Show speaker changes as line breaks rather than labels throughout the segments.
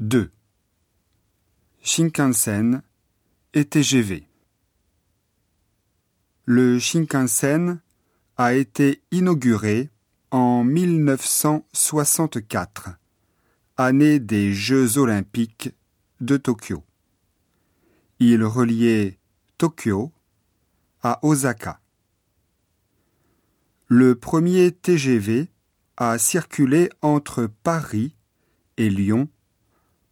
2. Shinkansen et TGV. Le Shinkansen a été inauguré en 1964, année des Jeux olympiques de Tokyo. Il reliait Tokyo à Osaka. Le premier TGV a circulé entre Paris et Lyon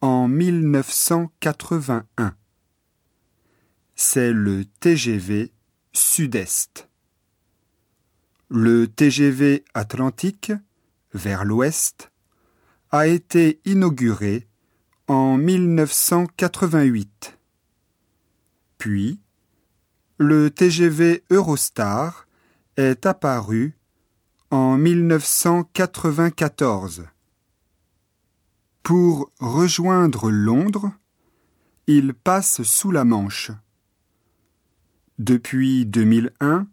en 1981. C'est le TGV Sud-Est. Le TGV Atlantique, vers l'ouest, a été inauguré en 1988. Puis, le TGV Eurostar est apparu en 1994. Pour rejoindre Londres, il passe sous la Manche. Depuis 2001,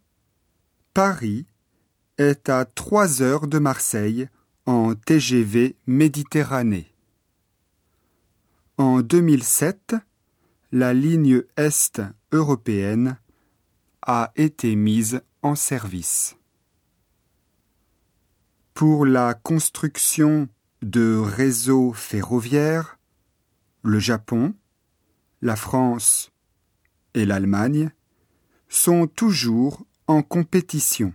Paris est à trois heures de Marseille en TGV Méditerranée. En 2007, la ligne Est européenne a été mise en service. Pour la construction de réseaux ferroviaires, le Japon, la France et l'Allemagne sont toujours en compétition.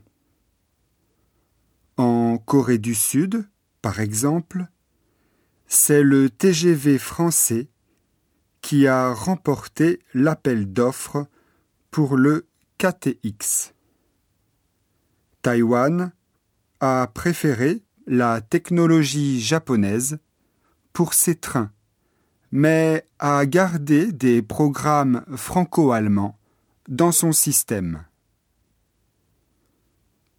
En Corée du Sud, par exemple, c'est le TGV français qui a remporté l'appel d'offres pour le KTX. Taïwan a préféré la technologie japonaise pour ses trains, mais a gardé des programmes franco-allemands dans son système.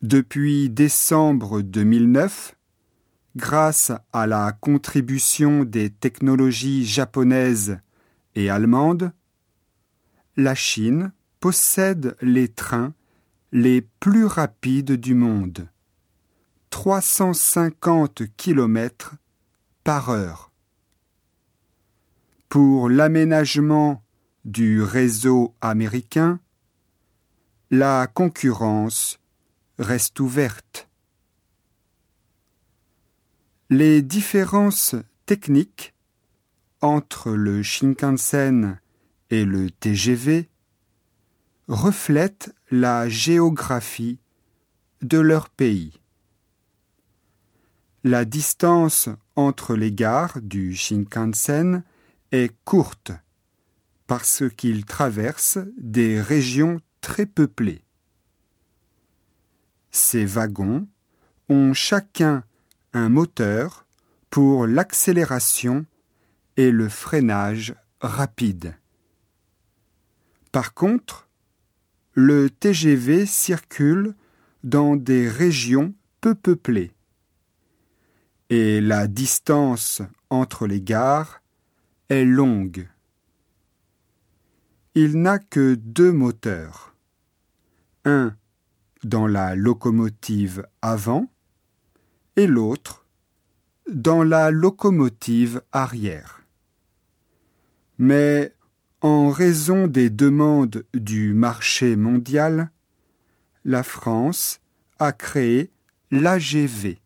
Depuis décembre 2009, grâce à la contribution des technologies japonaises et allemandes, la Chine possède les trains les plus rapides du monde. 350 km par heure. Pour l'aménagement du réseau américain, la concurrence reste ouverte. Les différences techniques entre le Shinkansen et le TGV reflètent la géographie de leur pays. La distance entre les gares du Shinkansen est courte parce qu'il traverse des régions très peuplées. Ces wagons ont chacun un moteur pour l'accélération et le freinage rapide. Par contre, le TGV circule dans des régions peu peuplées et la distance entre les gares est longue. Il n'a que deux moteurs. Un dans la locomotive avant et l'autre dans la locomotive arrière. Mais en raison des demandes du marché mondial, la France a créé l'AGV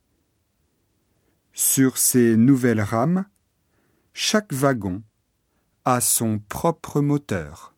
sur ces nouvelles rames, chaque wagon a son propre moteur.